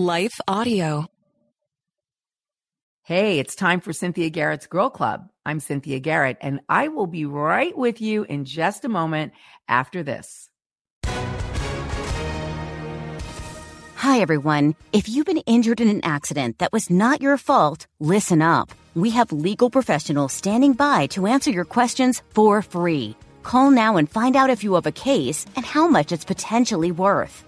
Life Audio. Hey, it's time for Cynthia Garrett's Girl Club. I'm Cynthia Garrett, and I will be right with you in just a moment after this. Hi, everyone. If you've been injured in an accident that was not your fault, listen up. We have legal professionals standing by to answer your questions for free. Call now and find out if you have a case and how much it's potentially worth.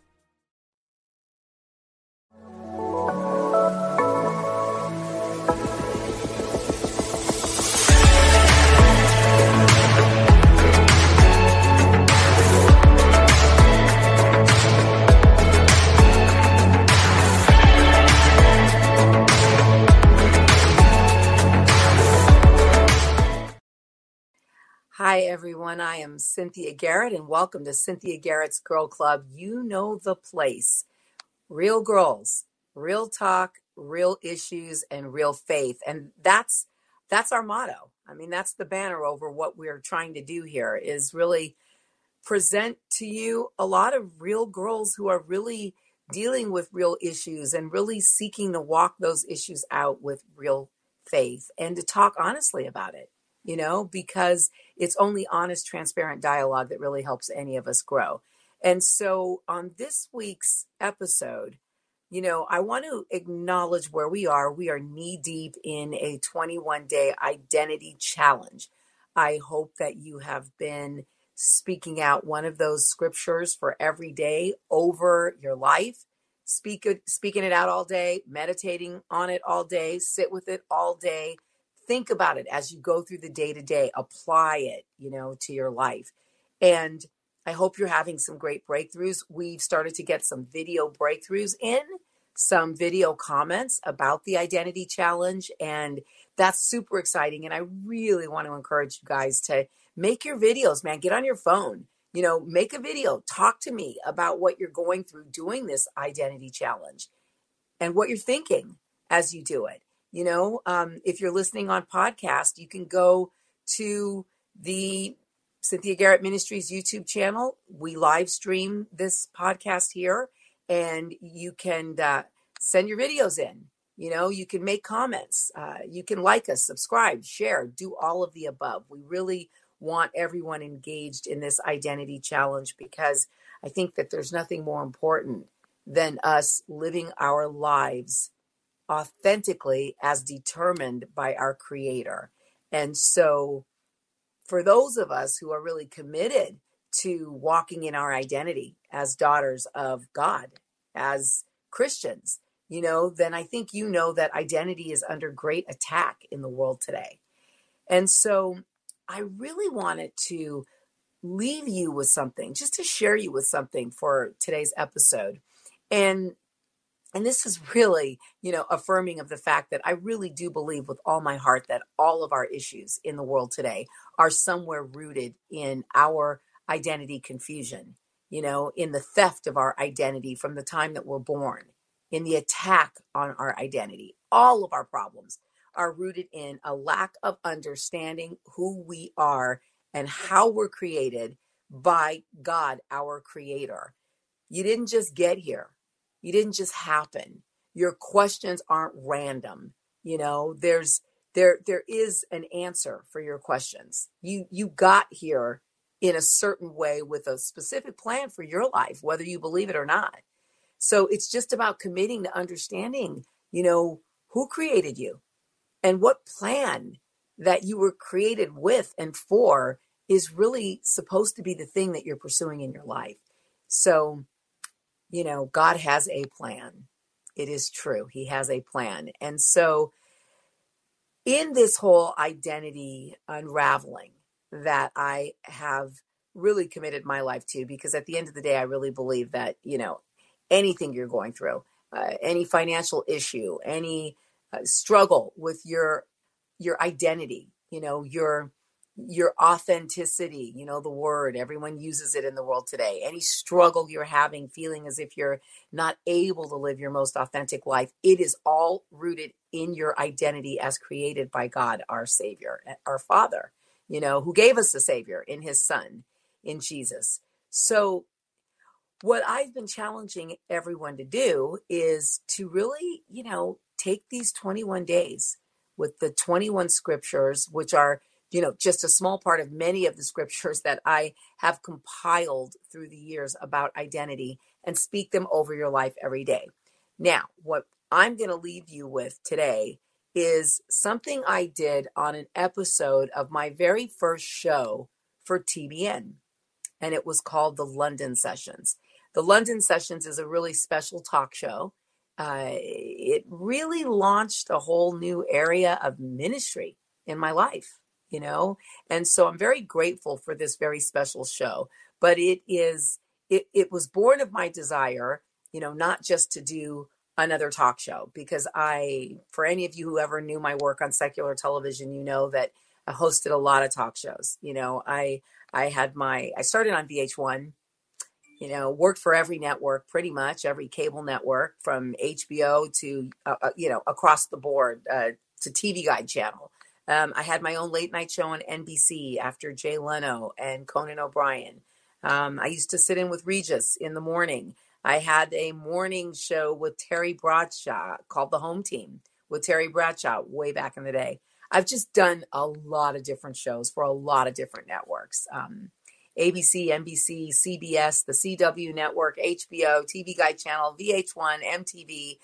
Hi, everyone. I am Cynthia Garrett, and welcome to Cynthia Garrett's Girl Club. You know the place. Real girls, real talk, real issues, and real faith. And that's that's our motto. I mean, that's the banner over what we're trying to do here is really present to you a lot of real girls who are really dealing with real issues and really seeking to walk those issues out with real faith and to talk honestly about it you know, because it's only honest, transparent dialogue that really helps any of us grow. And so on this week's episode, you know, I want to acknowledge where we are. We are knee deep in a 21 day identity challenge. I hope that you have been speaking out one of those scriptures for every day over your life. Speak speaking it out all day, meditating on it all day, sit with it all day, think about it as you go through the day to day, apply it, you know, to your life. And I hope you're having some great breakthroughs. We've started to get some video breakthroughs in, some video comments about the identity challenge. And that's super exciting. And I really want to encourage you guys to make your videos, man. Get on your phone, you know, make a video, talk to me about what you're going through doing this identity challenge and what you're thinking as you do it. You know, um, if you're listening on podcast, you can go to the Cynthia Garrett Ministries YouTube channel. We live stream this podcast here, and you can uh, send your videos in. You know, you can make comments, uh, you can like us, subscribe, share, do all of the above. We really want everyone engaged in this identity challenge because I think that there's nothing more important than us living our lives authentically as determined by our creator. And so, for those of us who are really committed to walking in our identity as daughters of God, as Christians, you know, then I think you know that identity is under great attack in the world today. And so, I really wanted to leave you with something, just to share you with something for today's episode. And and this is really, you know, affirming of the fact that I really do believe with all my heart that all of our issues in the world today are somewhere rooted in our identity confusion, you know, in the theft of our identity from the time that we're born, in the attack on our identity. All of our problems are rooted in a lack of understanding who we are and how we're created by God, our creator. You didn't just get here you didn't just happen. Your questions aren't random. You know, there's there there is an answer for your questions. You you got here in a certain way with a specific plan for your life, whether you believe it or not. So it's just about committing to understanding, you know, who created you and what plan that you were created with and for is really supposed to be the thing that you're pursuing in your life. So you know, God has a plan. It is true. He has a plan. And so, in this whole identity unraveling that I have really committed my life to, because at the end of the day, I really believe that, you know, anything you're going through, uh, any financial issue, any uh, struggle with your your identity, you know, your your authenticity, you know, the word, everyone uses it in the world today. Any struggle you're having, feeling as if you're not able to live your most authentic life, it is all rooted in your identity as created by God, our Savior, eh, our Father, you know, who gave us a Savior in His Son, in Jesus. So, what I've been challenging everyone to do is to really, you know, take these 21 days with the 21 scriptures, which are you know, just a small part of many of the scriptures that I have compiled through the years about identity and speak them over your life every day. Now, what I'm going to leave you with today is something I did on an episode of my very first show for TBN, and it was called the London Sessions. The London Sessions is a really special talk show. Uh, it really launched a whole new area of ministry in my life you know? And so I'm very grateful for this very special show. But it is, it, it was born of my desire, you know, not just to do another talk show, because I, for any of you who ever knew my work on secular television, you know that I hosted a lot of talk shows. You know, I, I had my, I started on VH1 you know, worked for every network, pretty much every cable network from HBO to, uh, uh, you know, across the board uh, to TV Guide channel. Um, I had my own late night show on NBC after Jay Leno and Conan O'Brien. Um, I used to sit in with Regis in the morning. I had a morning show with Terry Bradshaw called The Home Team with Terry Bradshaw way back in the day. I've just done a lot of different shows for a lot of different networks. Um, ABC, NBC, CBS, the CW network, HBO, TV Guide channel, VH1, MTV.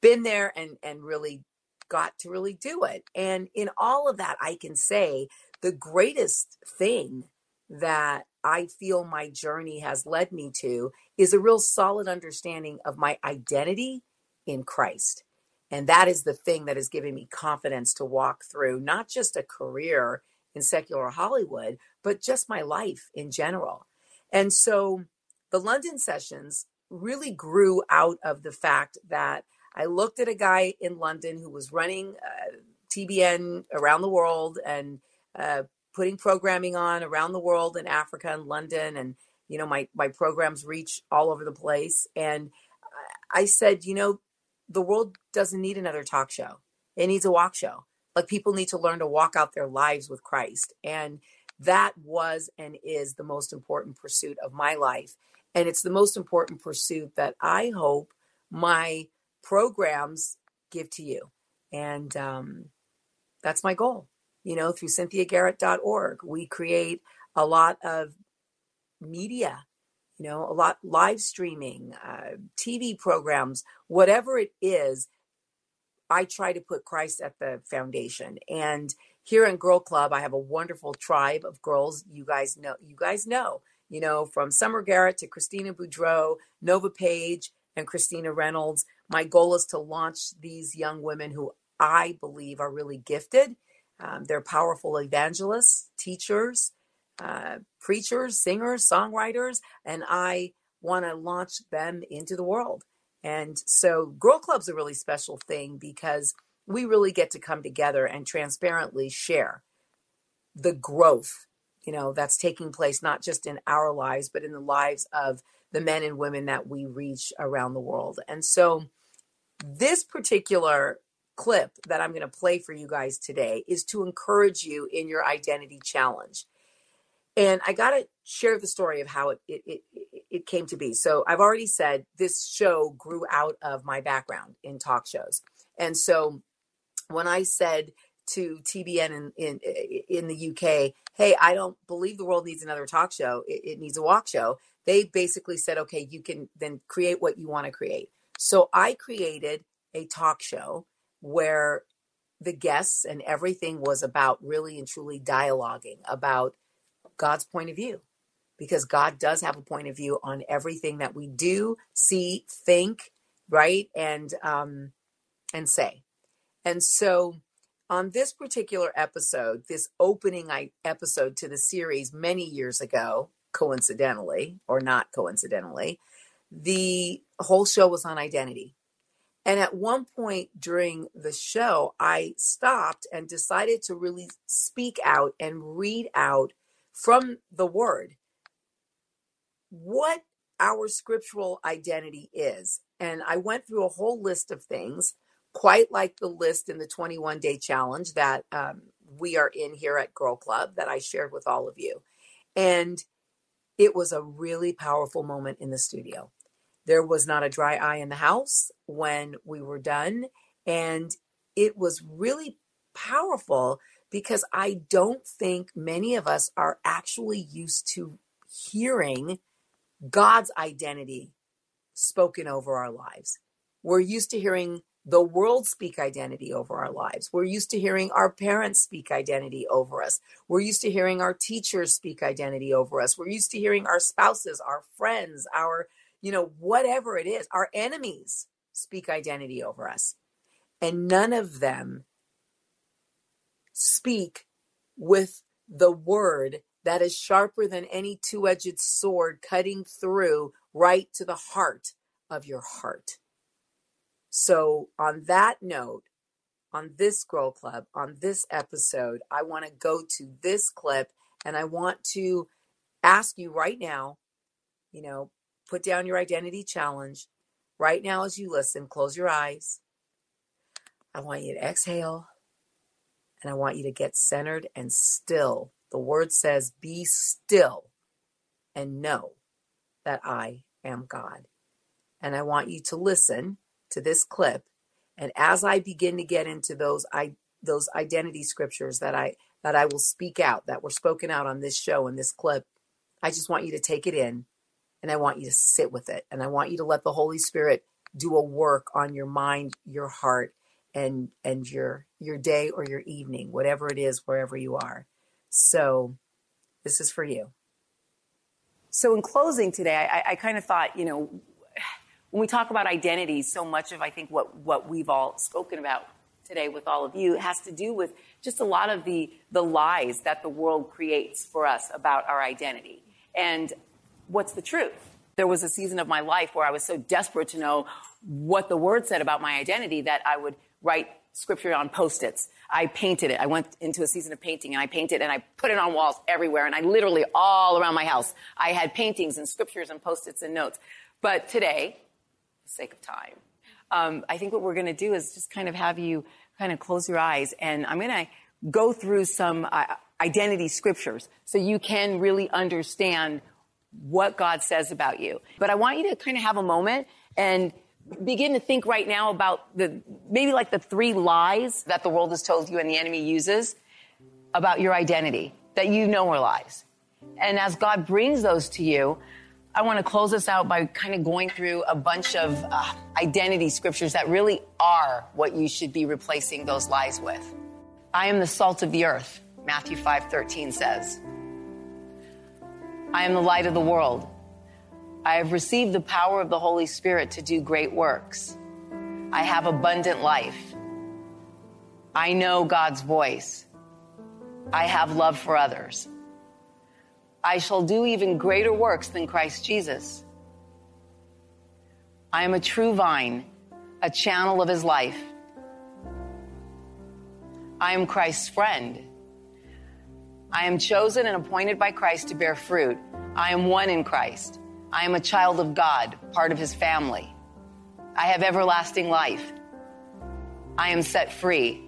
Been there and and really got to really do it. And in all of that, I can say the greatest thing that I feel my journey has led me to is a real solid understanding of my identity in Christ. And that is the thing that has given me confidence to walk through not just a career in secular Hollywood, but just my life in general. And so the London sessions really grew out of the fact that I looked at a guy in London who was running uh, TBN around the world and uh, putting programming on around the world in Africa and London. And, you know, my, my programs reach all over the place. And I said, you know, the world doesn't need another talk show. It needs a walk show. Like people need to learn to walk out their lives with Christ. And that was and is the most important pursuit of my life. And it's the most important pursuit that I hope my programs give to you. And um, that's my goal. You know, through cynthiagarrett.org, we create a lot of media, you know, a lot live streaming, uh, TV programs, whatever it is. I try to put Christ at the foundation. And here in Girl Club, I have a wonderful tribe of girls. You guys know, you guys know, you know, from Summer Garrett to Christina Boudreau, Nova Page, and Christina Reynolds. My goal is to launch these young women who I believe are really gifted. Um, they're powerful evangelists, teachers, uh, preachers, singers, songwriters, and I want to launch them into the world. And so, Girl Club's a really special thing because we really get to come together and transparently share the growth, you know, that's taking place not just in our lives, but in the lives of the men and women that we reach around the world. And so, this particular clip that I'm going to play for you guys today is to encourage you in your identity challenge. And I got to share the story of how it, it, it, it came to be. So, I've already said this show grew out of my background in talk shows. And so, when I said to TBN in, in, in the UK, hey, I don't believe the world needs another talk show, it, it needs a walk show they basically said, okay, you can then create what you want to create. So I created a talk show where the guests and everything was about really and truly dialoguing about God's point of view because God does have a point of view on everything that we do, see, think, right, and um, and say. And so on this particular episode, this opening episode to the series many years ago, coincidentally or not coincidentally, the whole show was on identity. And at one point during the show, I stopped and decided to really speak out and read out from the word what our scriptural identity is. And I went through a whole list of things, quite like the list in the 21 day challenge that um, we are in here at Girl Club that I shared with all of you. And it was a really powerful moment in the studio. There was not a dry eye in the house when we were done. And it was really powerful because I don't think many of us are actually used to hearing God's identity spoken over our lives. We're used to hearing the world speak identity over our lives. We're used to hearing our parents speak identity over us. We're used to hearing our teachers speak identity over us. We're used to hearing our spouses, our friends, our, you know, whatever it is, our enemies speak identity over us. And none of them speak with the word that is sharper than any two edged sword, cutting through right to the heart of your heart. So, on that note, on this Girl Club, on this episode, I want to go to this clip and I want to ask you right now, you know, put down your identity challenge. Right now, as you listen, close your eyes. I want you to exhale and I want you to get centered and still. The word says, Be still and know that I am God. And I want you to listen to this clip. And as I begin to get into those I those identity scriptures that I that I will speak out that were spoken out on this show in this clip, I just want you to take it in and I want you to sit with it. And I want you to let the Holy Spirit do a work on your mind, your heart, and and your your day or your evening, whatever it is, wherever you are. So this is for you. So in closing today, I, I kind of thought, you know, when we talk about identity, so much of I think what what we've all spoken about today with all of you has to do with just a lot of the the lies that the world creates for us about our identity. And what's the truth? There was a season of my life where I was so desperate to know what the word said about my identity that I would write scripture on post-its. I painted it. I went into a season of painting and I painted and I put it on walls everywhere and I literally all around my house. I had paintings and scriptures and post-its and notes. But today, for the sake of time, um, I think what we're going to do is just kind of have you kind of close your eyes and I'm going to go through some uh, identity scriptures so you can really understand what God says about you. But I want you to kind of have a moment and begin to think right now about the maybe like the three lies that the world has told you and the enemy uses about your identity that you know are lies. And as God brings those to you, I want to close this out by kind of going through a bunch of uh, identity scriptures that really are what you should be replacing those lies with. I am the salt of the earth, Matthew 5:13 says. I am the light of the world. I have received the power of the Holy Spirit to do great works. I have abundant life. I know God's voice. I have love for others. I shall do even greater works than Christ Jesus. I am a true vine, a channel of his life. I am Christ's friend. I am chosen and appointed by Christ to bear fruit. I am one in Christ. I am a child of God, part of his family. I have everlasting life. I am set free.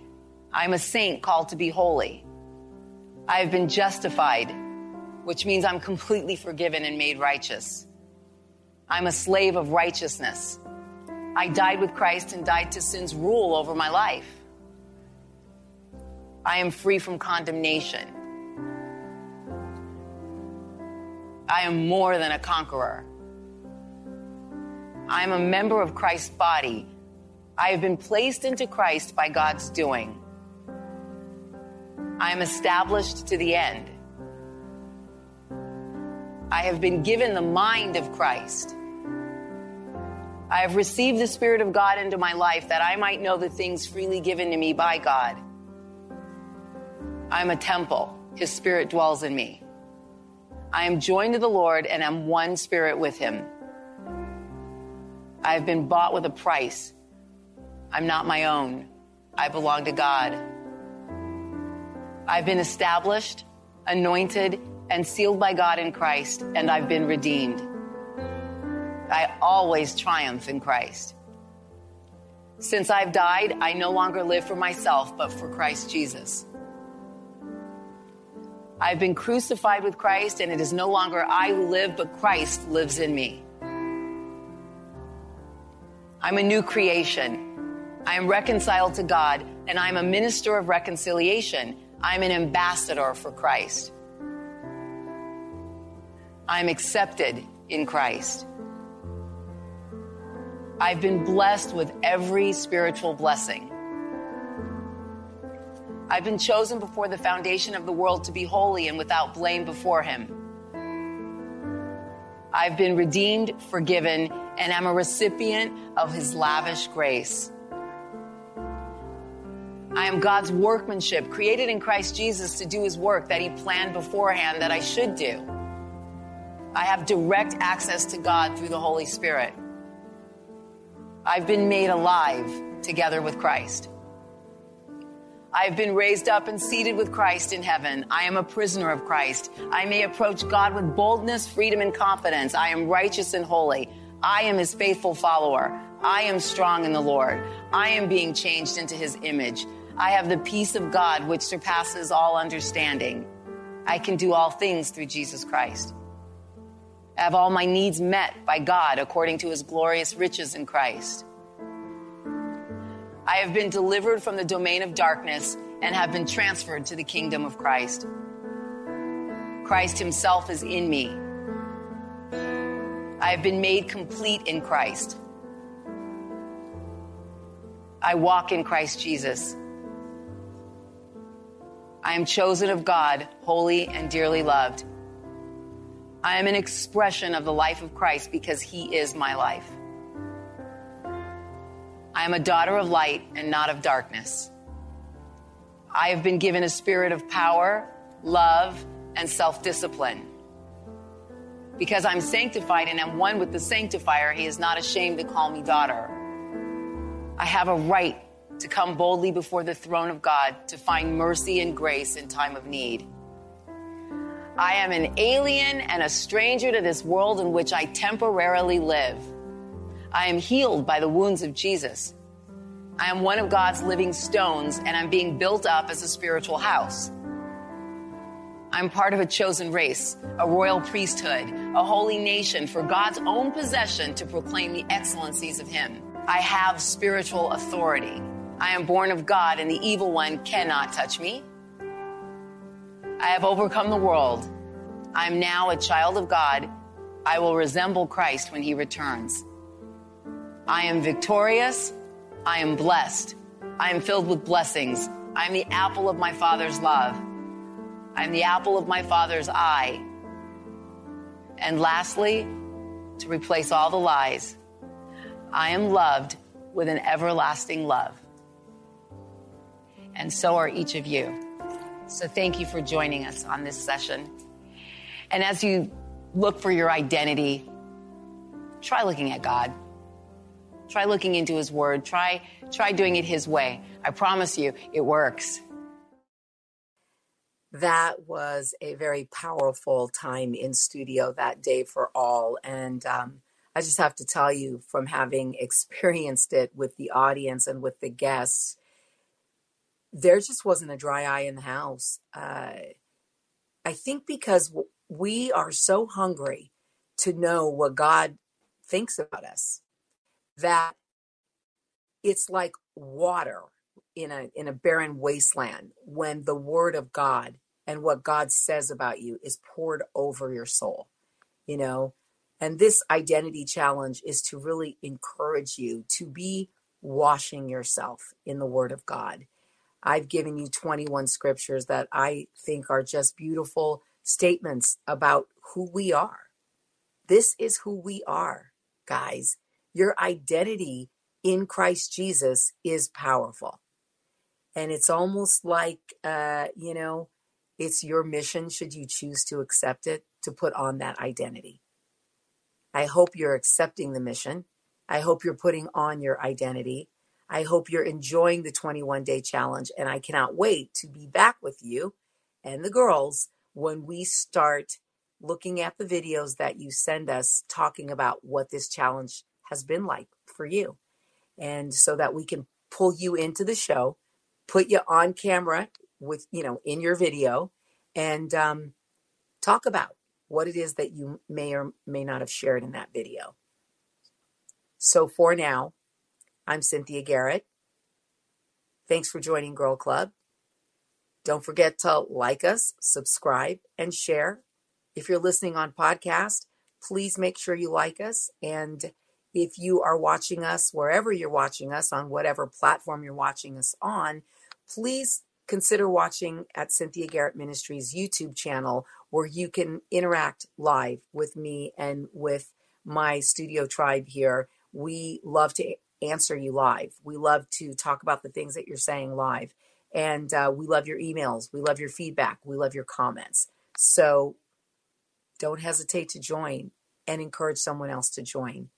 I am a saint called to be holy. I have been justified, which means I'm completely forgiven and made righteous. I'm a slave of righteousness. I died with Christ and died to sin's rule over my life. I am free from condemnation. I am more than a conqueror. I am a member of Christ's body. I have been placed into Christ by God's doing. I am established to the end. I have been given the mind of Christ. I have received the Spirit of God into my life that I might know the things freely given to me by God. I'm a temple. His spirit dwells in me. I am joined to the Lord and am one spirit with him. I have been bought with a price. I'm not my own. I belong to God. I've been established, anointed, and sealed by God in Christ, and I've been redeemed. I always triumph in Christ. Since I've died, I no longer live for myself, but for Christ Jesus. I've been crucified with Christ, and it is no longer I who live, but Christ lives in me. I'm a new creation. I am reconciled to God, and I'm a minister of reconciliation. I'm an ambassador for Christ. I'm accepted in Christ. I've been blessed with every spiritual blessing. I've been chosen before the foundation of the world to be holy and without blame before Him. I've been redeemed, forgiven, and am a recipient of His lavish grace. I am God's workmanship, created in Christ Jesus to do His work that He planned beforehand that I should do. I have direct access to God through the Holy Spirit. I've been made alive together with Christ. I have been raised up and seated with Christ in heaven. I am a prisoner of Christ. I may approach God with boldness, freedom, and confidence. I am righteous and holy. I am his faithful follower. I am strong in the Lord. I am being changed into his image. I have the peace of God which surpasses all understanding. I can do all things through Jesus Christ. I have all my needs met by God according to his glorious riches in Christ. I have been delivered from the domain of darkness and have been transferred to the kingdom of Christ. Christ Himself is in me. I have been made complete in Christ. I walk in Christ Jesus. I am chosen of God, holy and dearly loved. I am an expression of the life of Christ because He is my life. I am a daughter of light and not of darkness. I have been given a spirit of power, love, and self discipline. Because I'm sanctified and am one with the sanctifier, he is not ashamed to call me daughter. I have a right to come boldly before the throne of God to find mercy and grace in time of need. I am an alien and a stranger to this world in which I temporarily live. I am healed by the wounds of Jesus. I am one of God's living stones, and I'm being built up as a spiritual house. I'm part of a chosen race, a royal priesthood, a holy nation for God's own possession to proclaim the excellencies of Him. I have spiritual authority. I am born of God, and the evil one cannot touch me. I have overcome the world. I am now a child of God. I will resemble Christ when He returns. I am victorious. I am blessed. I am filled with blessings. I am the apple of my Father's love. I am the apple of my Father's eye. And lastly, to replace all the lies, I am loved with an everlasting love. And so are each of you. So thank you for joining us on this session. And as you look for your identity, try looking at God. Try looking into his word. Try, try doing it his way. I promise you, it works. That was a very powerful time in studio that day for all. And um, I just have to tell you, from having experienced it with the audience and with the guests, there just wasn't a dry eye in the house. Uh, I think because we are so hungry to know what God thinks about us that it's like water in a in a barren wasteland when the word of God and what God says about you is poured over your soul you know? And this identity challenge is to really encourage you to be washing yourself in the word of God. I've given you 21 scriptures that I think are just beautiful statements about who we are. This is who we are guys your identity in Christ Jesus is powerful. And it's almost like, uh, you know, it's your mission, should you choose to accept it, to put on that identity. I hope you're accepting the mission. I hope you're putting on your identity. I hope you're enjoying the 21 day challenge. And I cannot wait to be back with you and the girls when we start looking at the videos that you send us talking about what this challenge has been like for you. And so that we can pull you into the show, put you on camera with, you know, in your video and um, talk about what it is that you may or may not have shared in that video. So for now, I'm Cynthia Garrett. Thanks for joining Girl Club. Don't forget to like us, subscribe, and share. If you're listening on podcast, please make sure you like us. And if you are watching us wherever you're watching us on whatever platform you're watching us on, please consider watching at Cynthia Garrett Ministries YouTube channel where you can interact live with me and with my studio tribe here. We love to answer you live. We love to talk about the things that you're saying live. And uh, we love your emails. We love your feedback. We love your comments. So don't hesitate to join and encourage someone else to join.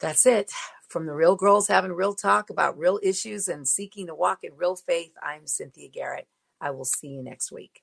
That's it. From the real girls having real talk about real issues and seeking to walk in real faith, I'm Cynthia Garrett. I will see you next week.